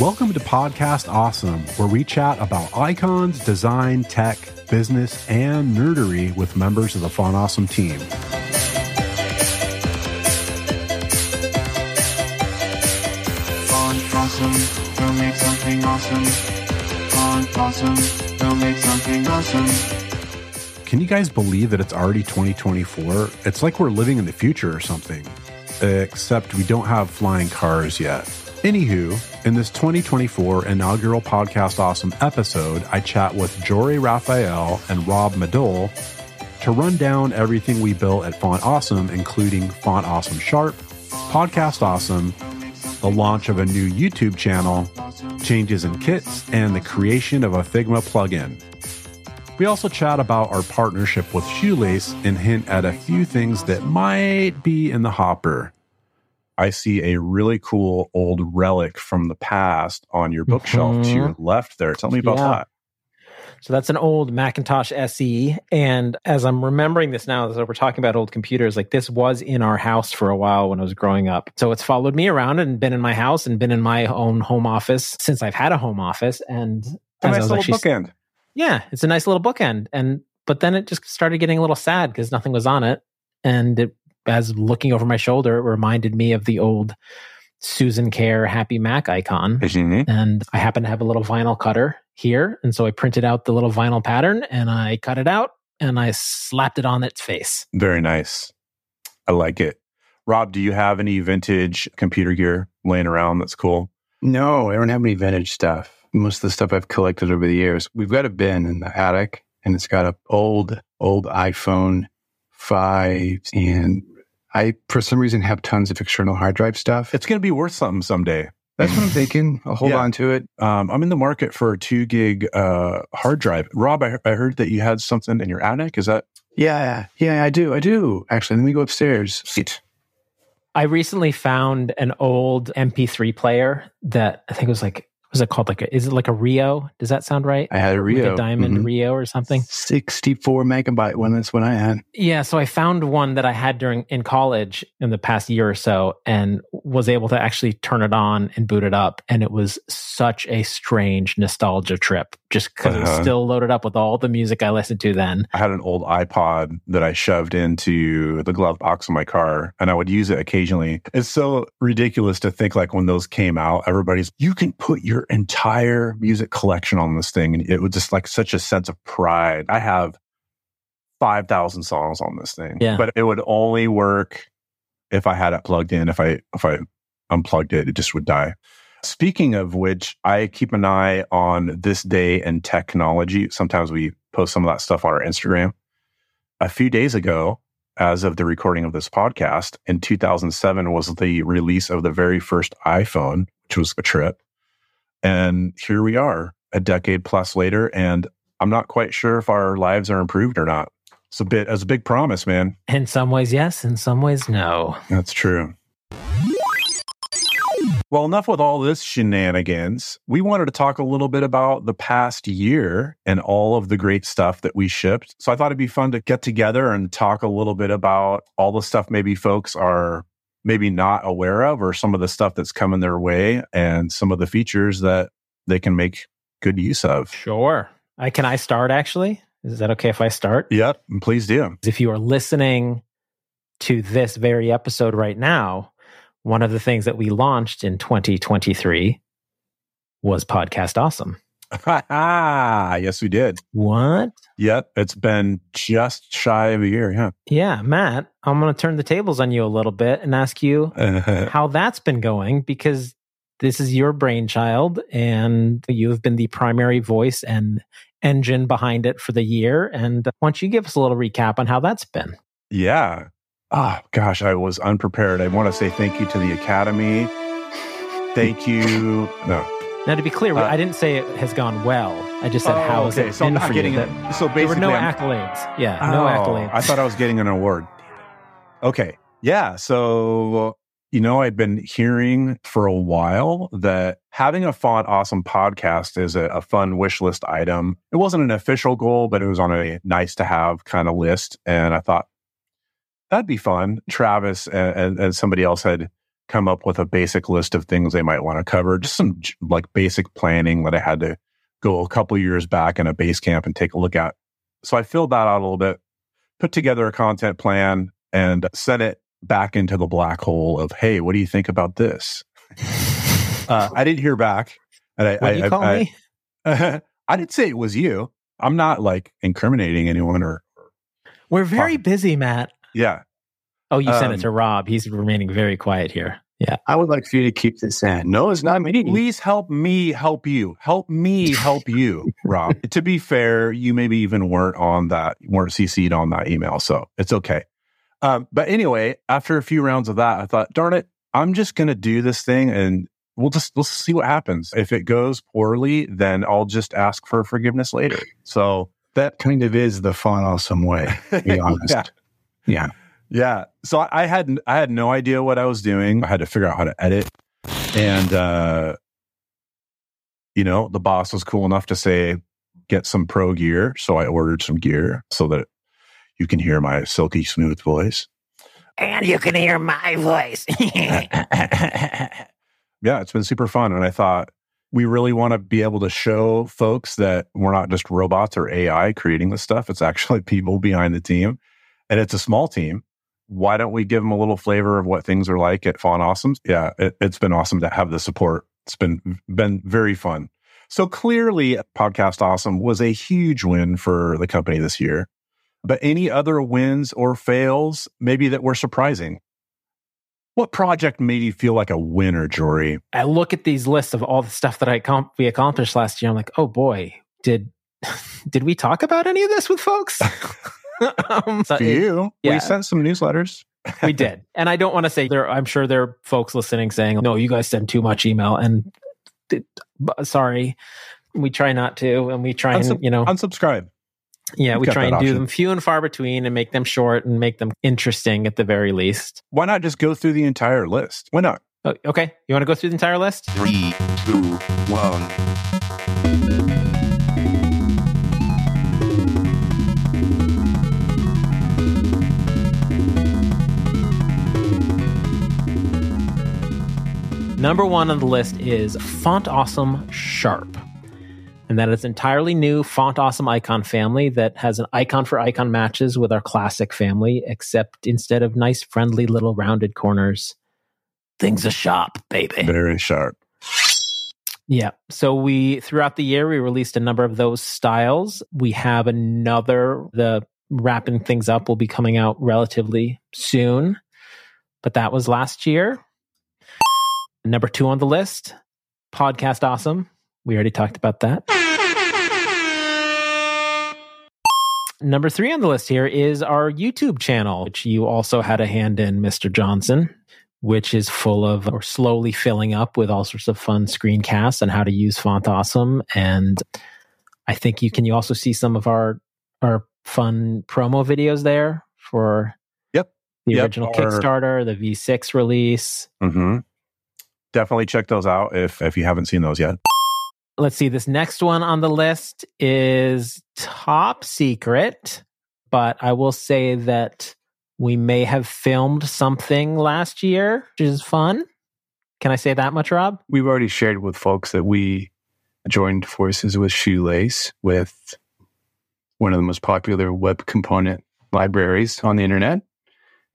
Welcome to Podcast Awesome, where we chat about icons, design, tech, business, and nerdery with members of the Font Awesome team. Font awesome, go make something awesome. Font awesome, go make something awesome. Can you guys believe that it's already 2024? It's like we're living in the future or something, except we don't have flying cars yet. Anywho, in this 2024 inaugural Podcast Awesome episode, I chat with Jory Raphael and Rob Madole to run down everything we built at Font Awesome, including Font Awesome Sharp, Podcast Awesome, the launch of a new YouTube channel, changes in kits, and the creation of a Figma plugin. We also chat about our partnership with Shoelace and hint at a few things that might be in the hopper. I see a really cool old relic from the past on your bookshelf to your mm-hmm. left there. Tell me about Yeah. that. So that's an old Macintosh SE. And as I'm remembering this now, as we're talking about old computers, like this was in our house for a while when I was growing up. So it's followed me around and been in my house and been in my own home office since I've had a home office. And A nice little actually- bookend. Yeah, it's a nice little bookend. And but then it just started getting a little sad because nothing was on it. And it, as looking over my shoulder, it reminded me of the old Susan Kare Happy Mac icon. Mm-hmm. And I happen to have a little vinyl cutter here. And so I printed out the little vinyl pattern and I cut it out and I slapped it on its face. Very nice. I like it. Rob, do you have any vintage computer gear laying around that's cool? No, I don't have any vintage stuff. Most of the stuff I've collected over the years. We've got a bin in the attic and it's got a old, old iPhone 5 and I, for some reason, have tons of external hard drive stuff. It's going to be worth something someday. That's what I'm thinking. I'll hold Yeah. on to it. Um, I'm in the market for a two gig uh, hard drive. Rob, I, I heard that you had something in your attic. Is that Yeah, yeah, I do. I do. Actually, let me go upstairs. Sweet. I recently found an old MP3 player that I think was like, was it called like a, is it like a Rio? Does that sound right? I had a Rio. Like a Diamond Mhm. Rio or something? 64 megabyte one. That's what I had. Yeah, so I found one that I had during in college in the past year or so and was able to actually turn it on and boot it up and it was such a strange nostalgia trip just cuz it was Uh-huh. still loaded up with all the music I listened to then. I had an old iPod that I shoved into the glove box of my car and I would use it occasionally. It's so ridiculous to think like when those came out, everybody's, you can put your entire music collection on this thing. And it was just like such a sense of pride. I have 5,000 songs on this thing, Yeah. but it would only work if I had it plugged in. If I, if I unplugged it, it just would die. Speaking of which, I keep an eye on this day and technology. Sometimes we post some of that stuff on our Instagram. A few days ago, as of the recording of this podcast, in 2007 was the release of the very first iPhone, which was a trip. And here we are, a decade plus later, and I'm not quite sure if our lives are improved or not. It's a bit as a big promise, man. In some ways yes, in some ways no. That's true. Well, enough with all this shenanigans. We wanted to talk a little bit about the past year and all of the great stuff that we shipped. So I thought it'd be fun to get together and talk a little bit about all the stuff maybe folks are maybe not aware of or some of the stuff that's coming their way and some of the features that they can make good use of. Sure. I can I start actually? Is that okay if I start? Yep. Please do. if you are listening to this very episode right now, one of the things that we launched in 2023 was Podcast Awesome. yes, we did. What? Yep. It's been just shy of a year. Yeah. Yeah, Matt, I'm going to turn the tables on you a little bit and ask you how that's been going because this is your brainchild and you have been the primary voice and engine behind it for the year. And why don't you give us a little recap on how that's been? Yeah. Oh, gosh, I was unprepared. I want to say thank you to the Academy. Thank you. No. Now, to be clear, Uh, I didn't say it has gone well. I just said, Oh, how has okay. it So I'm been not for getting you? That- So basically, there were no I'm- accolades. Yeah, no Oh, accolades. I thought I was getting an award. Okay. Yeah. So, you know, I've been hearing for a while that having a Font Awesome podcast is a, a fun wish list item. It wasn't an official goal, but it was on a nice to have kind of list. And I thought, that'd be fun. Travis and, and, and somebody else had come up with a basic list of things they might want to cover, just some like basic planning that I had to go a couple years back in a Basecamp and take a look at. So I filled that out a little bit, put together a content plan, and sent it back into the black hole of, hey, what do you think about this? uh, I didn't hear back. And I, What do you I, call I, me? I, I didn't say it was you. I'm not like incriminating anyone or, We're very fine. busy, Matt. yeah. Oh, you sent it Um, to Rob. He's remaining very quiet here. Yeah. I would like for you to keep this in. No, it's not me. Please help me help you. Help me help you, Rob. to be fair, you maybe even weren't on that, weren't CC'd on that email. So it's okay. Um, but anyway, after a few rounds of that, I thought, darn it, I'm just going to do this thing and we'll just, we'll see what happens. If it goes poorly, then I'll just ask for forgiveness later. So That kind of is the fun, awesome way. To be honest. Yeah. yeah. Yeah. So I, I had I had no idea what I was doing. I had to figure out how to edit. And uh you know, the boss was cool enough to say get some pro gear. So I ordered some gear so that you can hear my silky smooth voice. And you can hear my voice. yeah, it's been super fun. And I thought we really want to be able to show folks that we're not just robots or AI creating this stuff. It's actually people behind the team. And it's a small team. Why don't we give them a little flavor of what things are like at Font Awesomes? Yeah, it, it's been awesome to have the support. It's been been very fun. So clearly, Podcast Awesome was a huge win for the company this year. But any other wins or fails, maybe that were surprising? What project made you feel like a winner, Jory? I look at these lists of all the stuff that I com- we accomplished last year. I'm like, oh boy, did did we talk about any of this with folks? um, so For it- you, yeah. we sent some newsletters. we did, and I don't want to say there. I'm sure there are folks listening saying, "No, you guys send too much email." And th- but sorry, we try not to, and we try and you know, Unsubscribe. yeah, we've we try that and do option. them few and far between, and make them short and make them interesting at the very least. Why not just go through the entire list? Why not? Okay, you want to go through the entire list? Three, two, one. Number one on the list is Font Awesome Sharp. And that is entirely new Font Awesome icon family that has an icon for icon matches with our classic family, except instead of nice, friendly little rounded corners, things are sharp, baby. Very sharp. Yeah. So we throughout the year we released a number of those styles. We have another the wrapping things up will be coming out relatively soon. But that was last year. Number 2 on the list, Podcast Awesome. We already talked about that. Number 3 on the list here is our YouTube channel, which you also had a hand in, Mr. Johnson which is full of or slowly filling up with all sorts of fun screencasts on how to use Font Awesome. And I think you can you also see some of our our fun promo videos there for Yep. the Yep, original our- Kickstarter, the V6 release. Mm-hmm. Definitely check those out if if you haven't seen those yet. Let's see, this next one on the list is top secret, but I will say that we may have filmed something last year, which is fun. Can I say that much, Rob? We've already shared with folks that we joined forces with Shoelace with one of the most popular web component libraries on the internet.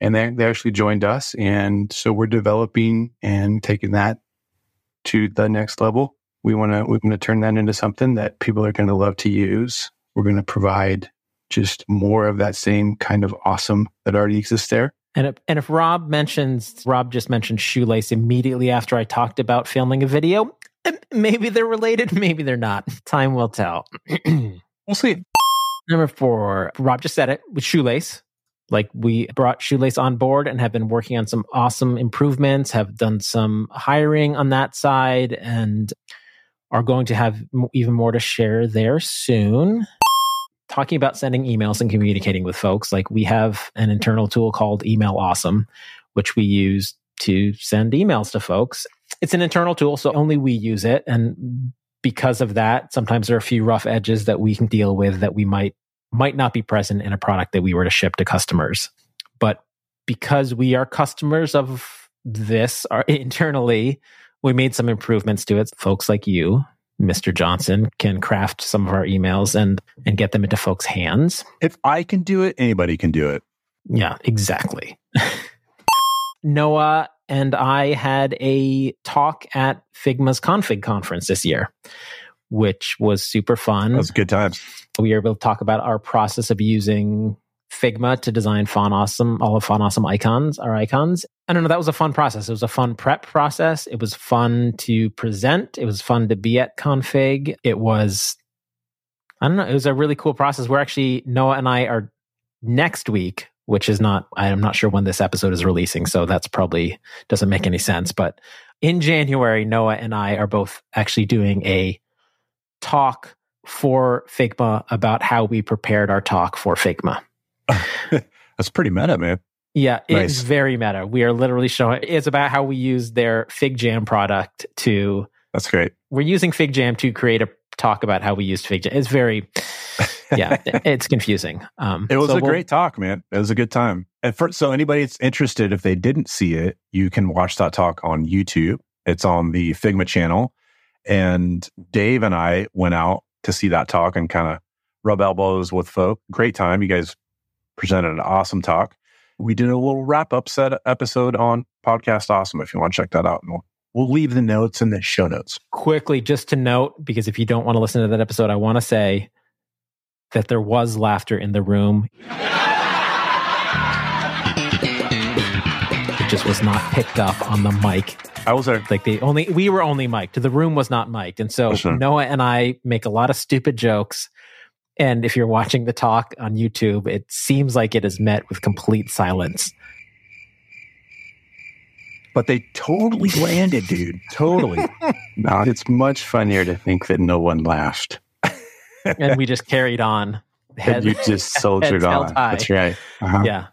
And they, they actually joined us. And so we're developing and taking that to the next level. We want to, we want to turn that into something that people are going to love to use. We're going to provide just more of that same kind of awesome that already exists there. And if, and if Rob mentions, Rob just mentioned shoelace immediately after I talked about filming a video. Maybe they're related, maybe they're not. Time will tell. We'll see. Number four, Rob just said it with shoelace. Like we brought shoelace on board and have been working on some awesome improvements, have done some hiring on that side, and are going to have even more to share there soon. Talking about sending emails and communicating with folks, like we have an internal tool called Email Awesome, which we use to send emails to folks. It's an internal tool, so only we use it. And because of that, sometimes there are a few rough edges that we can deal with that we might might not be present in a product that we were to ship to customers. But because we are customers of this are internally, we made some improvements to it. Folks like you, Mr. Johnson, can craft some of our emails and and get them into folks' hands. If I can do it, anybody can do it. Yeah, exactly. Noah and I had a talk at Figma's config conference this year, which was super fun. That was good times. we were able to talk about our process of using Figma to design Font Awesome, all of Font Awesome icons, our icons. I don't know, that was a fun process. It was a fun prep process. It was fun to present. It was fun to be at config. It was, I don't know, it was a really cool process. We're actually, Noah and I are next week, which is not, I'm not sure when this episode is releasing. So that's probably doesn't make any sense. But in January, Noah and I are both actually doing a talk for Figma about how we prepared our talk for Figma. That's pretty meta, man. Yeah, it's Nice. very meta. We are literally showing it's about how we use their FigJam product to That's great. we're using FigJam to create a talk about how we used FigJam. It's very yeah, it's confusing. Um It was so a we'll- great talk, man. It was a good time. And for, so anybody that's interested, if they didn't see it, you can watch that talk on YouTube. It's on the Figma channel. And Dave and I went out to see that talk and kind of rub elbows with folk. Great time. You guys presented an awesome talk. We did a little wrap up set episode on Podcast Awesome if you want to check that out. And we'll, we'll leave the notes in the show notes. quickly just to note because if you don't want to listen to that episode, I want to say that there was laughter in the room. Just was not picked up on the mic. I was there. Like the only we were only mic'd. The room was not mic'd. And so Listen. Noah and I make a lot of stupid jokes. And if you're watching the talk on YouTube, it seems like it is met with complete silence. But they totally landed, dude. Totally. No, it's much funnier to think that no one laughed. And we just carried on. And you just soldiered on. high. That's right. Uh-huh. yeah.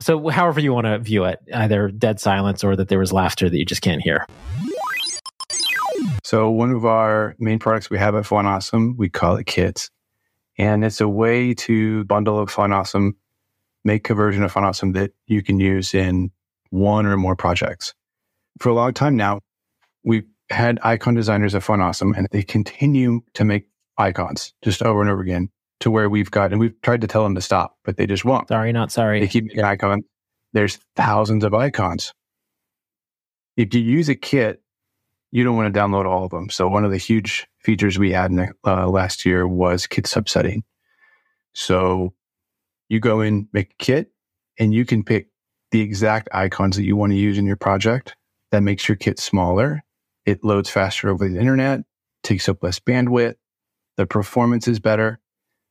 So however you want to view it, either dead silence or that there was laughter that you just can't hear. So one of our main products we have at Font Awesome, we call it Kits. And it's a way to bundle a Font Awesome, make a version of Font Awesome that you can use in one or more projects. For a long time now, we've had icon designers at Font Awesome and they continue to make icons just over and over again to where we've got, and we've tried to tell them to stop, but they just won't. Sorry, not sorry. They keep making icons. There's thousands of icons. If you use a kit, you don't want to download all of them. So one of the huge features we had the, uh, last year was kit subsetting. So you go in, make a kit, and you can pick the exact icons that you want to use in your project. That makes your kit smaller. It loads faster over the internet, takes up less bandwidth. The performance is better.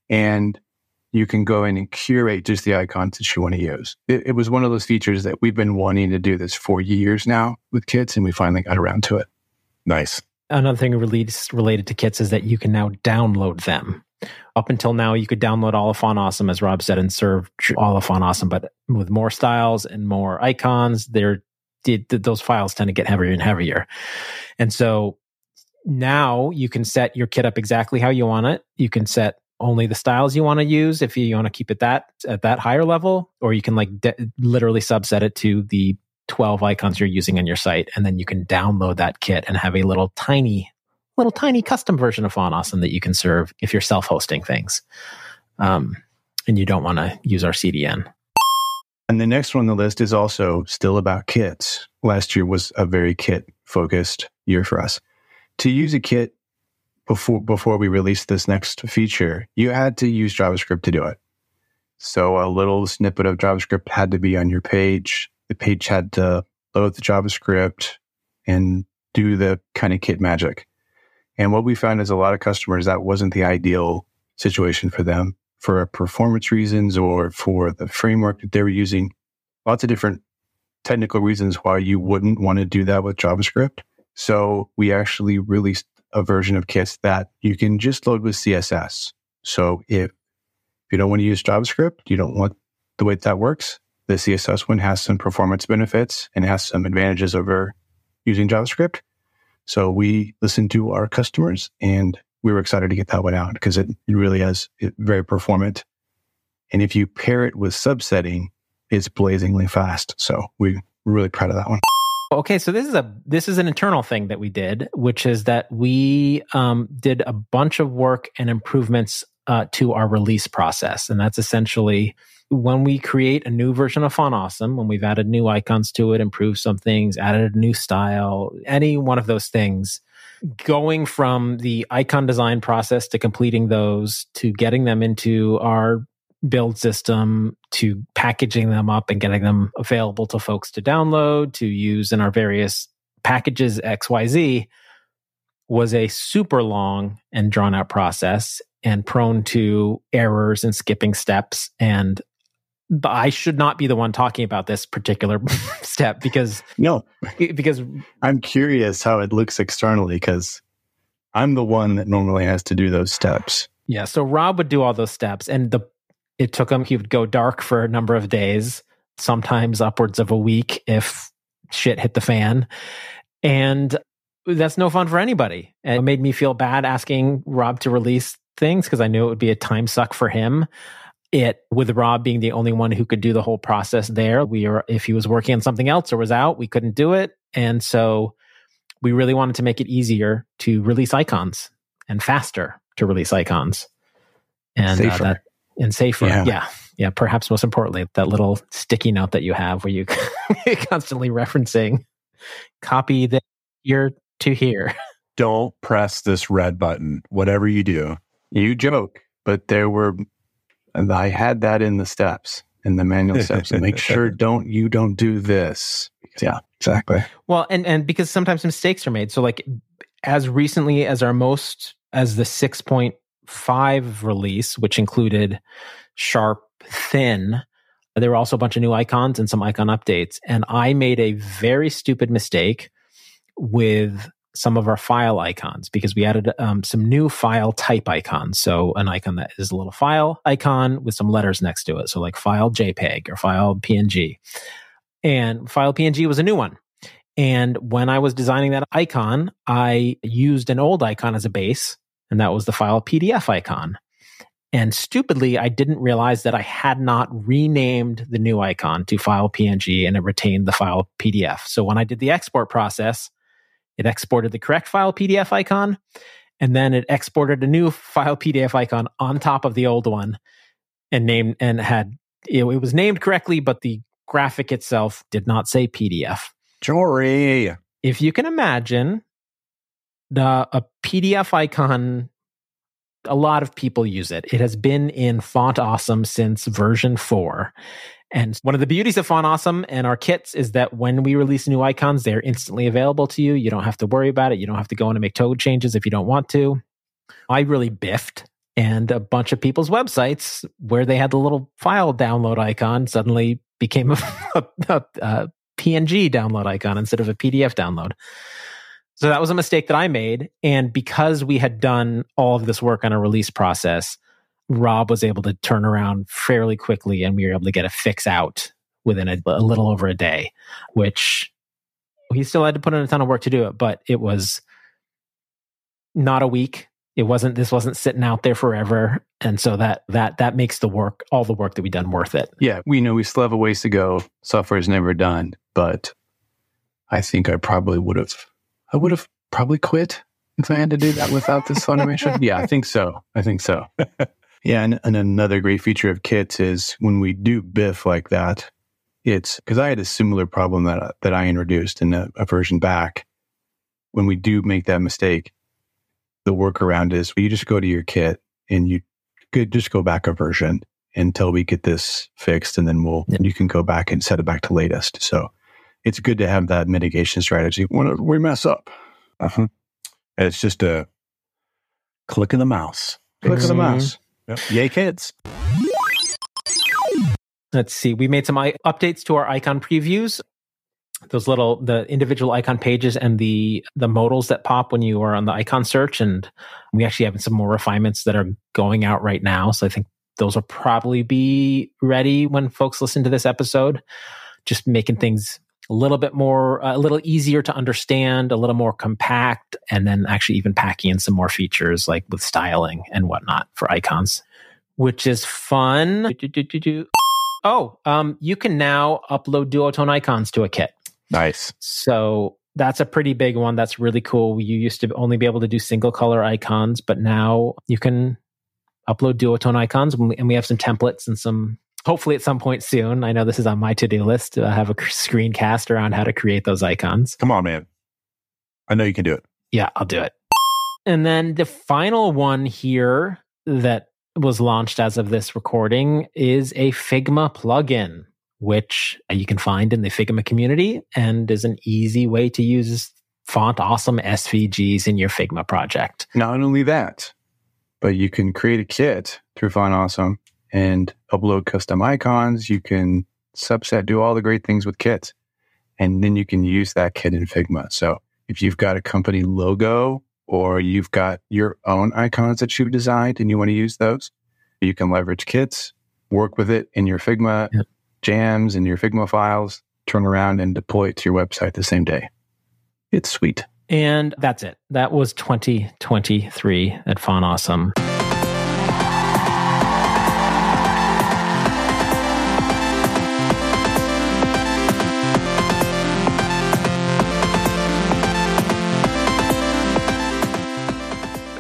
And you can go in and curate just the icons that you want to use. It, it was one of those features that we've been wanting to do this for years now with kits, and we finally got around to it. nice. Another thing released related to kits is that you can now download them. Up until now, you could download all of Font Awesome, as Rob said, and serve tr- all of Font Awesome, but with more styles and more icons, they're did th- those files tend to get heavier and heavier. And so now you can set your kit up exactly how you want it. You can set only the styles you want to use if you want to keep it that at that higher level, or you can like de- literally subset it to the 12 icons you're using on your site. And then you can download that kit and have a little tiny, little tiny custom version of Font Awesome that you can serve if you're self hosting things. Um, and you don't want to use our CDN. And the next one on the list is also still about kits. Last year was a very kit focused year for us. To use a kit before before we released this next feature, you had to use JavaScript to do it. So a little snippet of JavaScript had to be on your page. The page had to load the JavaScript and do the kind of kit magic. And what we found is a lot of customers that wasn't the ideal situation for them for performance reasons or for the framework that they were using. Lots of different technical reasons why you wouldn't want to do that with JavaScript. So we actually released a version of Kits that you can just load with CSS. So if you don't want to use JavaScript, you don't want the way that works, the CSS one has some performance benefits and has some advantages over using JavaScript. So we listened to our customers and we were excited to get that one out because it, it really is very performant. And if you pair it with subsetting, it's blazingly fast. So we, we're really proud of that one. Okay, so this is a this is an internal thing that we did, which is that we um, did a bunch of work and improvements uh, to our release process, and that's essentially when we create a new version of Font Awesome, when we've added new icons to it, improved some things, added a new style, any one of those things, going from the icon design process to completing those to getting them into our build system to packaging them up and getting them available to folks to download to use in our various packages xyz was a super long and drawn out process and prone to errors and skipping steps. And I should not be the one talking about this particular step because No, because I'm curious how it looks externally because I'm the one that normally has to do those steps. yeah so Rob would do all those steps. And the it took him he would go dark for a number of days sometimes upwards of a week if shit hit the fan and that's no fun for anybody and it made me feel bad asking Rob to release things because I knew it would be a time suck for him it with Rob being the only one who could do the whole process there. We were if he was working on something else or was out, we couldn't do it. And so we really wanted to make it easier to release icons and faster to release icons. And uh, that and safer. Yeah. Yeah. yeah. Perhaps most importantly, that little sticky note that you have where you constantly referencing copy that here to here. Don't press this red button, whatever you do. You joke, but there were, and I had that in the steps, in the manual steps. make sure don't you don't do this. Yeah, exactly. Well, and and because sometimes mistakes are made. So like as recently as our most as the 6.5 release, which included sharp thin, there were also a bunch of new icons and some icon updates. And I made a very stupid mistake with some of our file icons because we added um, some new file type icons. So an icon that is a little file icon with some letters next to it. So like file JPEG or file PNG. And file PNG was a new one. And when I was designing that icon, I used an old icon as a base, and that was the file PDF icon. And stupidly, I didn't realize that I had not renamed the new icon to file PNG and it retained the file PDF. So when I did the export process, it exported the correct file PDF icon, and then it exported a new file PDF icon on top of the old one and named and had it, it was named correctly, but the graphic itself did not say PDF Jory. if you can imagine the a PDF icon a lot of people use it. It has been in Font Awesome since version 4. And one of the beauties of Font Awesome and our kits is that when we release new icons, they're instantly available to you. You don't have to worry about it. You don't have to go in and make code changes if you don't want to. I really biffed and a bunch of people's websites where they had the little file download icon suddenly became a, a, a, a PNG download icon instead of a PDF download. So that was a mistake that I made. And because we had done all of this work on a release process, Rob was able to turn around fairly quickly and we were able to get a fix out within a, a little over a day, which he still had to put in a ton of work to do it, but it was not a week. It wasn't, this wasn't sitting out there forever. And so that, that, that makes the work, all the work that we done worth it. Yeah, we know we still have a ways to go. Software is never done, but I think I probably would have, I would have probably quit if I had to do that without this automation. yeah, I think so. I think so. yeah, and, and another great feature of kits is when we do biff like that, it's because I had a similar problem that that I introduced in a, a version back. When we do make that mistake, the workaround is you just go to your kit and you could just go back a version until we get this fixed, and then we'll Yeah. you can go back and set it back to latest. So it's good to have that mitigation strategy when we mess up. Uh-huh. It's just a click of the mouse. Click of the Mhm. mouse. Yep. Yay, kits. Let's see. We made some I- updates to our icon previews. Those little the individual icon pages and the the modals that pop when you are on the icon search, and we actually have some more refinements that are going out right now. So I think those will probably be ready when folks listen to this episode. Just making things a little bit more, a little easier to understand, a little more compact, and then actually even packing in some more features like with styling and whatnot for icons, which is fun. Do, do, do, do. Oh, um, you can now upload duotone icons to a kit. Nice. So that's a pretty big one. That's really cool. You used to only be able to do single color icons, but now you can upload duotone icons and we have some templates and some hopefully at some point soon. I know this is on my to-do list. I have a screencast around how to create those icons. Come on, man. I know you can do it. Yeah, I'll do it. And then the final one here that was launched as of this recording is a Figma plugin, which you can find in the Figma community and is an easy way to use font awesome SVGs in your Figma project. Not only that, but you can create a kit through Font Awesome and upload custom icons. You can subset, do all the great things with kits. And then you can use that kit in Figma. So if you've got a company logo or you've got your own icons that you've designed and you want to use those, you can leverage kits, work with it in your Figma Yep. jams and your Figma files, turn around and deploy it to your website the same day. It's sweet. And that's it. That was 2023 at Font Awesome.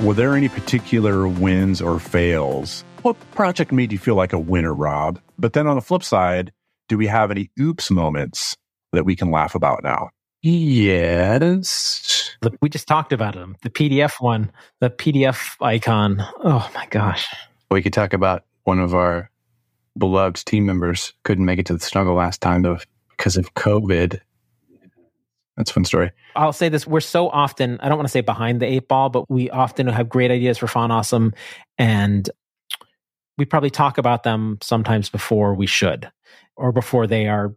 Were there any particular wins or fails? What project made you feel like a winner, Rob? But then on the flip side, do we have any oops moments that we can laugh about now? Yes. The- We just talked about them. The PDF one, the PDF icon. Oh my gosh. We could talk about one of our beloved team members couldn't make it to the snuggle last time of, because of COVID. That's a fun story. I'll say this: we're so often, I don't want to say behind the eight ball, but we often have great ideas for Font Awesome, and we probably talk about them sometimes before we should, or before they are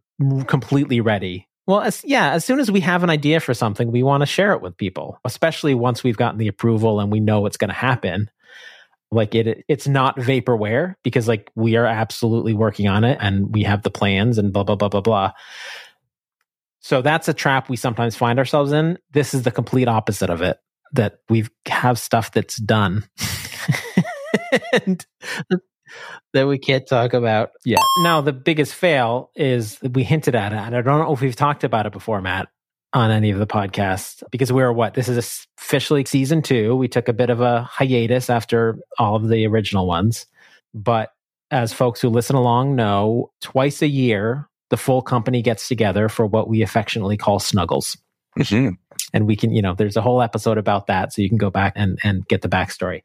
completely ready. Well, as, yeah, as soon as we have an idea for something, we want to share it with people, especially once we've gotten the approval and we know what's going to happen. Like it, it's not vaporware because like we are absolutely working on it and we have the plans and blah blah blah blah blah. So that's a trap we sometimes find ourselves in. This is the complete opposite of it. That we have stuff that's done and that we can't talk about yet. Now, the biggest fail is we hinted at it, and I don't know if we've talked about it before, Matt, on any of the podcasts, because we're what? This is officially season two. We took a bit of a hiatus after all of the original ones. But as folks who listen along know, twice a year, the full company gets together for what we affectionately call snuggles. Mm-hmm. And we can, you know, there's a whole episode about that. So you can go back and, and get the backstory.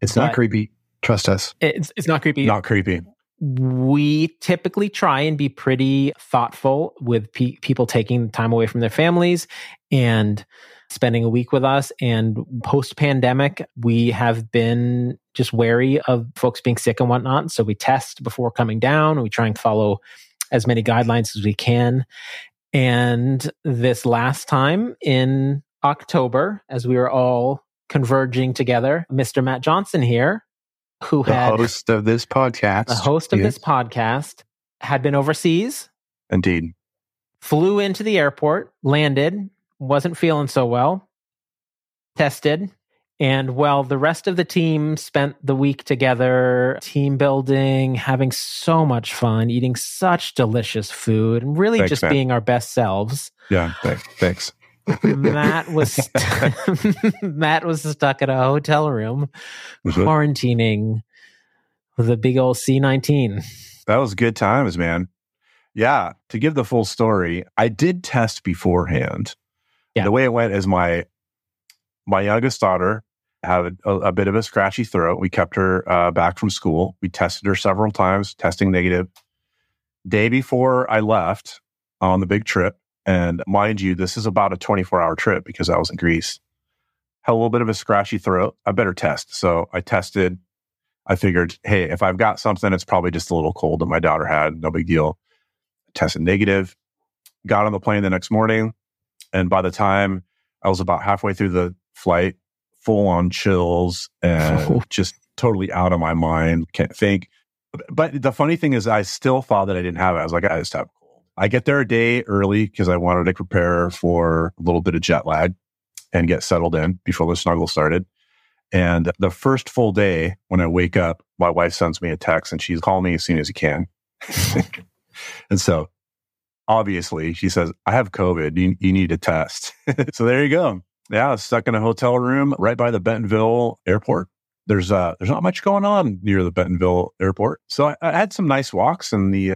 It's not creepy. Trust us. It's, it's not creepy. Not creepy. we typically try and be pretty thoughtful with pe- people taking time away from their families and spending a week with us. And post pandemic, we have been just wary of folks being sick and whatnot. So we test before coming down. We try and follow as many guidelines as we can. And this last time in October, as we were all converging together, Mr. Matt Johnson here, who The had host of this podcast. the host of Yes. this podcast had been overseas, Indeed. flew into the airport, landed, wasn't feeling so well, tested. And while the rest of the team spent the week together, team building, having so much fun, eating such delicious food, and really Thanks, just man. being our best selves. Yeah. Thanks. thanks. Matt was Matt was stuck in a hotel room, it? quarantining with a big old C nineteen. That was good times, man. Yeah. To give the full story, I did test beforehand. Yeah. The way it went is my my youngest daughter had a, a bit of a scratchy throat. We kept her uh, back from school. We tested her several times, testing negative. Day before I left on the big trip, and mind you, this is about a 24 hour trip because I was in Greece. Had a little bit of a scratchy throat. I better test. So I tested. I figured, hey, if I've got something, it's probably just a little cold that my daughter had. No big deal. Tested negative. Got on the plane the next morning. And by the time I was about halfway through the flight, full on chills and just totally out of my mind. Can't think. But the funny thing is, I still thought that I didn't have it. I was like, I just have a cold. I get there a day early because I wanted to prepare for a little bit of jet lag and get settled in before the snuggle started. And the first full day when I wake up, my wife sends me a text and she's call me as soon as you can. and so obviously she says, I have COVID. You, you need to test. so there you go. Yeah, stuck in a hotel room right by the Bentonville airport. There's uh there's not much going on near the Bentonville airport. So I, I had some nice walks in the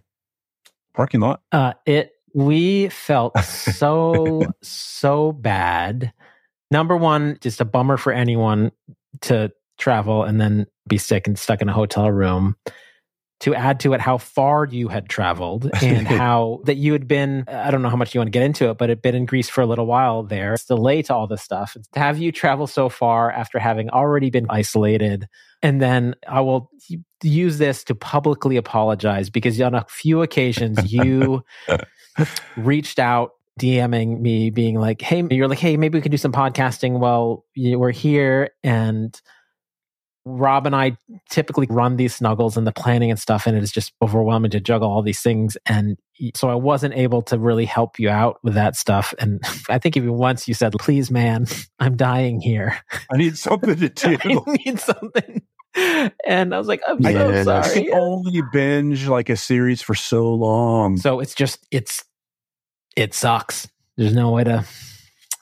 parking lot. Uh, it we felt so so bad. Number one, just a bummer for anyone to travel and then be sick and stuck in a hotel room. To add to it, how far you had traveled and how that you had been, I don't know how much you want to get into it, but had been in Greece for a little while there. It's delayed to all this stuff. To have you travel so far after having already been isolated. And then I will use this to publicly apologize because on a few occasions you reached out DMing me, being like, "Hey, you're like, hey, maybe we could do some podcasting while we're here." And Rob and I typically run these snuggles and the planning and stuff, and it is just overwhelming to juggle all these things. And so I wasn't able to really help you out with that stuff. And I think even once you said, "Please, man, I'm dying here. I need something to do. I need something." And I was like, "I'm Yeah, so that's- I can only binge like a series for so long. So it's just it's it sucks. There's no way to,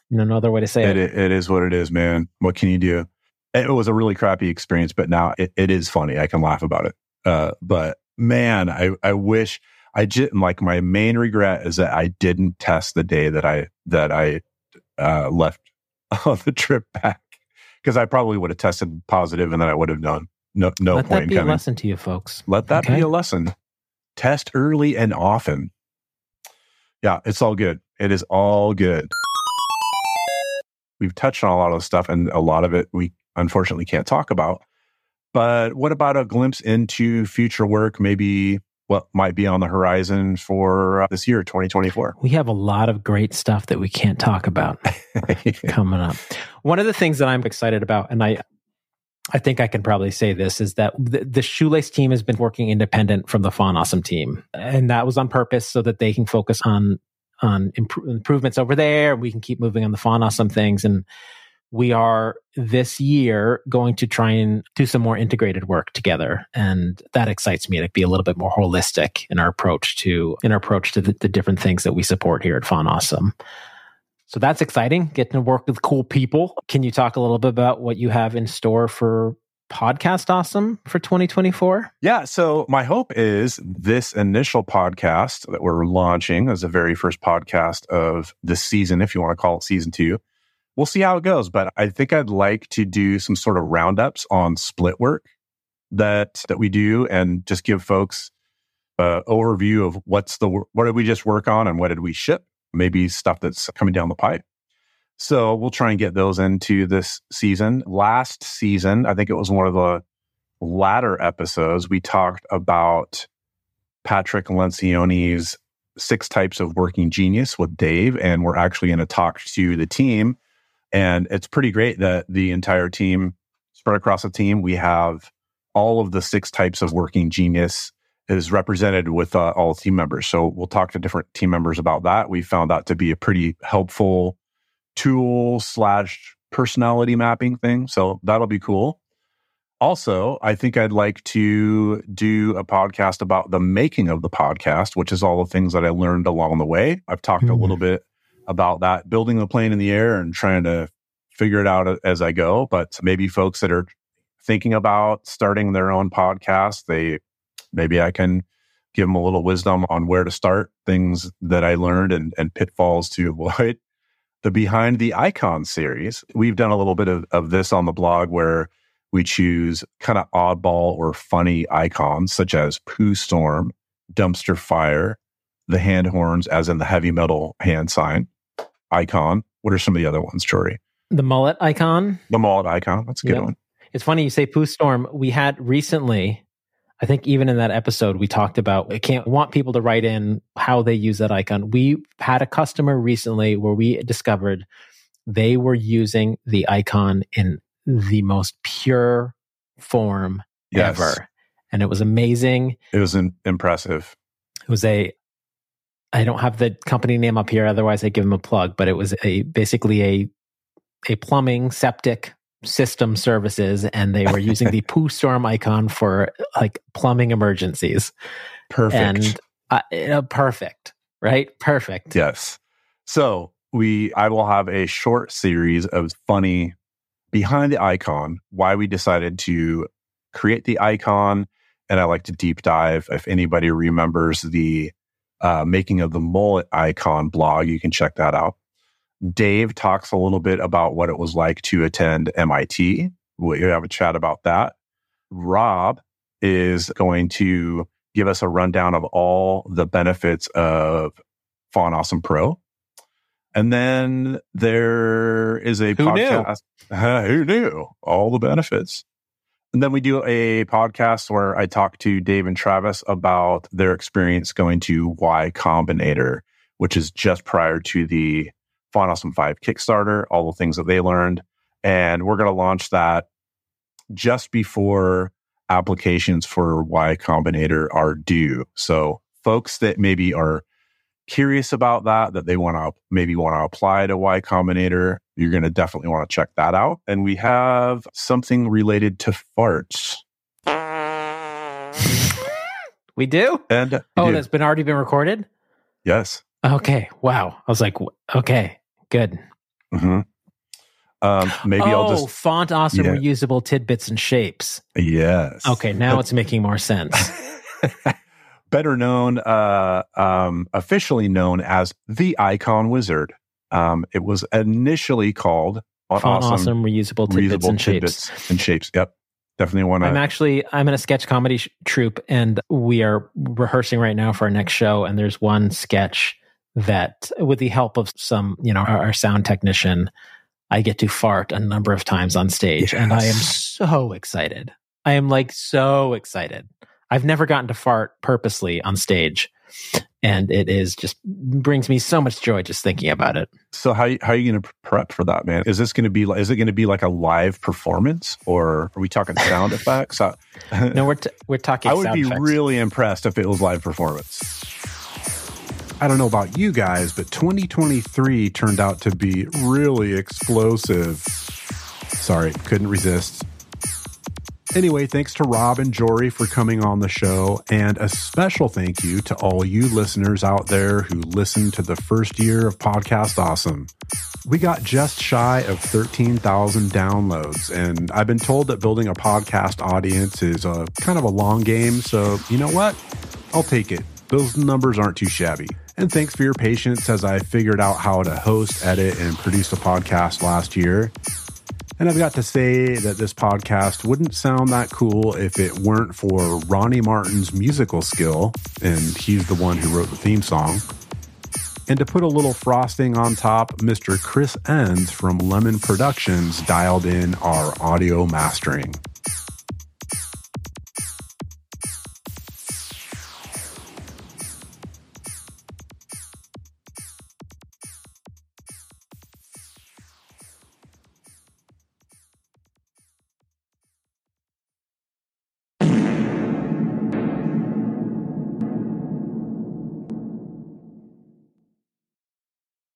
you know, no other way to say It, it. it is what it is, man. What can you do? It was a really crappy experience, but now it, it is funny. I can laugh about it. Uh, but man, I, I wish I didn't like my main regret is that I didn't test the day that I, that I, uh, left on the trip back because I probably would have tested positive and then I would have known no, no Let point that in be a coming. lesson to you, folks. Let that Okay. be a lesson. Test early and often. Yeah, it's all good. It is all good. We've touched on a lot of stuff, and a lot of it we unfortunately can't talk about. But what about a glimpse into future work? Maybe what might be on the horizon for uh, this year, 2024? We have a lot of great stuff that we can't talk about coming up. One of the things that I'm excited about, and I, I think I can probably say this, is that the, the Shoelace team has been working independent from the Font Awesome team, and that was on purpose so that they can focus on on impro- improvements over there. We can keep moving on the Font Awesome things, and we are this year going to try and do some more integrated work together, and that excites me to be a little bit more holistic in our approach to in our approach to the, the different things that we support here at Font Awesome. So that's exciting, getting to work with cool people. Can you talk a little bit about what you have in store for Podcast Awesome for 2024? Yeah. So my hope is this initial podcast that we're launching as the very first podcast of this season, if you want to call it season two. We'll see how it goes, but I think I'd like to do some sort of roundups on split work that that we do, and just give folks an overview of what's the what did we just work on and what did we ship, maybe stuff that's coming down the pipe. So we'll try and get those into this season. Last season, I think it was one of the latter episodes, we talked about Patrick Lencioni's six types of working genius with Dave, and we're actually going to talk to the team. And it's pretty great that the entire team, spread across the team, we have all of the six types of working genius is represented with uh, all team members. So we'll talk to different team members about that. We found that to be a pretty helpful tool slash personality mapping thing. So that'll be cool. Also, I think I'd like to do a podcast about the making of the podcast, which is all the things that I learned along the way. I've talked a Mhm. little bit about that, building the plane in the air and trying to figure it out as I go. But maybe folks that are thinking about starting their own podcast, they maybe I can give them a little wisdom on where to start, things that I learned and, and pitfalls to avoid. The Behind the Icon series, we've done a little bit of, of this on the blog where we choose kind of oddball or funny icons such as Poo Storm, Dumpster Fire, the hand horns, as in the heavy metal hand sign icon. What are some of the other ones, Jory? The mullet icon. The mullet icon. That's a good Yep. one. It's funny you say Poo Storm. We had recently, I think even in that episode, we talked about I can't want people to write in how they use that icon. We had a customer recently where we discovered they were using the icon in the most pure form Yes. ever. And it was amazing. It was in, impressive. It was a I don't have the company name up here, otherwise I'd give them a plug, but it was a basically a a plumbing septic system services and they were using the poo storm icon for like plumbing emergencies. Perfect. And uh, uh, perfect, right? Perfect. Yes. So we, I will have a short series of funny behind the icon, why we decided to create the icon. And I like to deep dive. If anybody remembers the uh, making of the mullet icon blog, you can check that out. Dave talks a little bit about what it was like to attend MIT. We have a chat about that. Rob is going to give us a rundown of all the benefits of Font Awesome Pro. And then there is a Who knew? podcast. who knew all the benefits? And then we do a podcast where I talk to Dave and Travis about their experience going to Y Combinator, which is just prior to the Font Awesome 5 Kickstarter, all the things that they learned. And we're going to launch that just before applications for Y Combinator are due. So, folks that maybe are curious about that, that they want to maybe want to apply to Y Combinator, you're going to definitely want to check that out. And we have something related to farts. We do? And we Oh, do. that's been already been recorded? yes. Okay. Wow. I was like, okay, good. hmm Um, maybe oh, I'll just font awesome Yeah. reusable tidbits and shapes. yes. Okay, now it's making more sense. better known, uh, um, officially known as the Icon Wizard. Um, it was initially called Font Awesome, awesome reusable tidbits Reusable and shapes. Tidbits and Shapes. Yep, definitely want I'm actually I'm in a sketch comedy sh- troupe, and we are rehearsing right now for our next show. And there's one sketch that, with the help of some, you know, our, our sound technician, I get to fart a number of times on stage, and I am so excited. I am like so excited. I've never gotten to fart purposely on stage, and it is just brings me so much joy just thinking about it. So how how are you going to prep for that, man? Is this going to be like? Is it going to be like a live performance, or are we talking sound effects? I, uh, No, we're t- we're talking. I would sound be effects. really impressed if it was live performance. I don't know about you guys, but 2023 turned out to be really explosive. Sorry, couldn't resist. Anyway, thanks to Rob and Jory for coming on the show, and a special thank you to all you listeners out there who listened to the first year of Podcast Awesome. We got just shy of 13,000 downloads, and I've been told that building a podcast audience is a kind of a long game, so you know what? I'll take it. Those numbers aren't too shabby. And thanks for your patience as I figured out how to host, edit, and produce a podcast last year. And I've got to say that this podcast wouldn't sound that cool if it weren't for Ronnie Martin's musical skill, and he's the one who wrote the theme song. And to put a little frosting on top, Mr. Chris Enns from Lemon Productions dialed in our audio mastering.